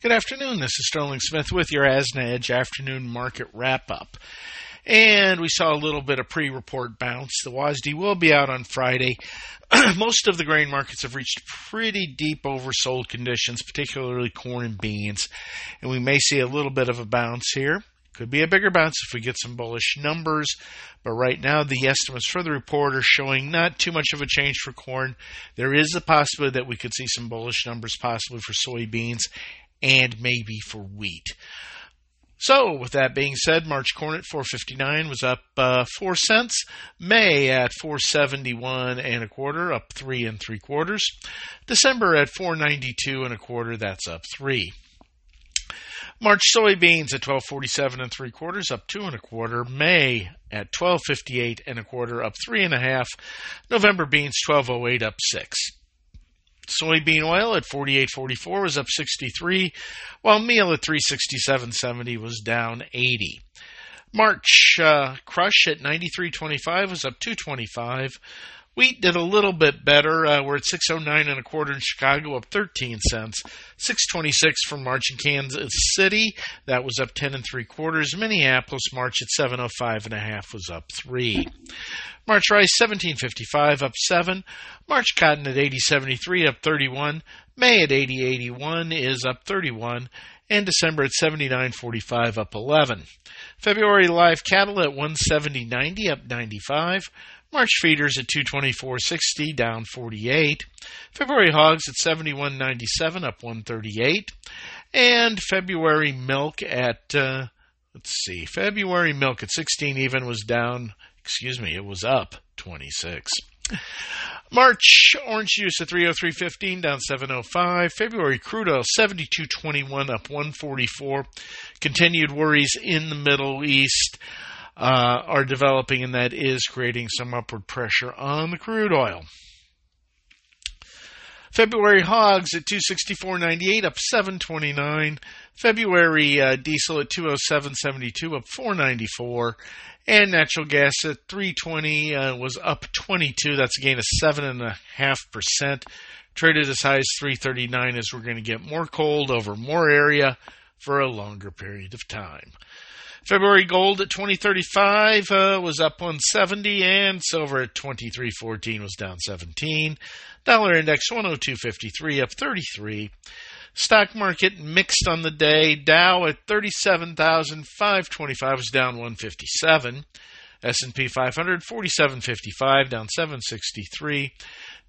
Good afternoon. This is Sterling Smith with your ASNA Edge afternoon market wrap up. And we saw a little bit of pre report bounce. The WASDE will be out on Friday. Most of the grain markets have reached pretty deep oversold conditions, particularly corn and beans. And we may see a little bit of a bounce here. Could be a bigger bounce if we get some bullish numbers, but right now the estimates for the report are showing not too much of a change for corn. There is a possibility that we could see some bullish numbers possibly for soybeans and maybe for wheat. So, with that being said, March corn at 459 was up uh, four cents. May at 471 and a quarter, up three and three quarters. December at 492 and a quarter, that's up three. March soybeans at 1247 and three quarters, up two and a quarter. May at 1258 and a quarter, up three and a half. November beans 1208, up six. Soybean oil at 48.44 was up 63, while meal at 367.70 was down 80. March uh, crush at 93.25 was up 225. Wheat did a little bit better. Uh, we're at 609 and a quarter in Chicago, up 13 cents. 626 from March in Kansas City, that was up 10 and three quarters. Minneapolis March at 705 and a half was up three. March rice 1755 up 7. March cotton at 8073 up 31. May at 8081 is up 31 and December at 79.45 up 11. February live cattle at 170.90 up 95. March feeders at 224.60 down 48. February hogs at 71.97 up 138. And February milk at uh, let's see. February milk at 16 even was down, excuse me, it was up 26. March orange juice at 303.15 down 705. February crude oil 72.21 up 144. Continued worries in the Middle East uh, are developing, and that is creating some upward pressure on the crude oil. February hogs at 264.98 up 729. February uh, diesel at 207.72 up 494. And natural gas at 320 uh, was up 22. That's a gain of 7.5%. Traded as high as 339 as we're going to get more cold over more area for a longer period of time. February gold at 2035 uh, was up 170 and silver at 2314 was down 17. Dollar index 102.53 up 33. Stock market mixed on the day. Dow at 37,525 was down 157. S&P 500 4755 down 763.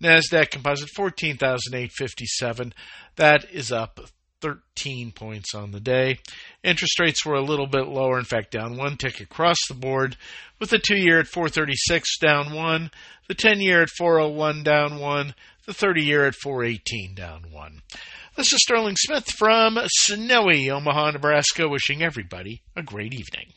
Nasdaq Composite 14,857 that is up 13 points on the day. Interest rates were a little bit lower, in fact, down one tick across the board, with the two year at 436 down one, the 10 year at 401 down one, the 30 year at 418 down one. This is Sterling Smith from snowy Omaha, Nebraska, wishing everybody a great evening.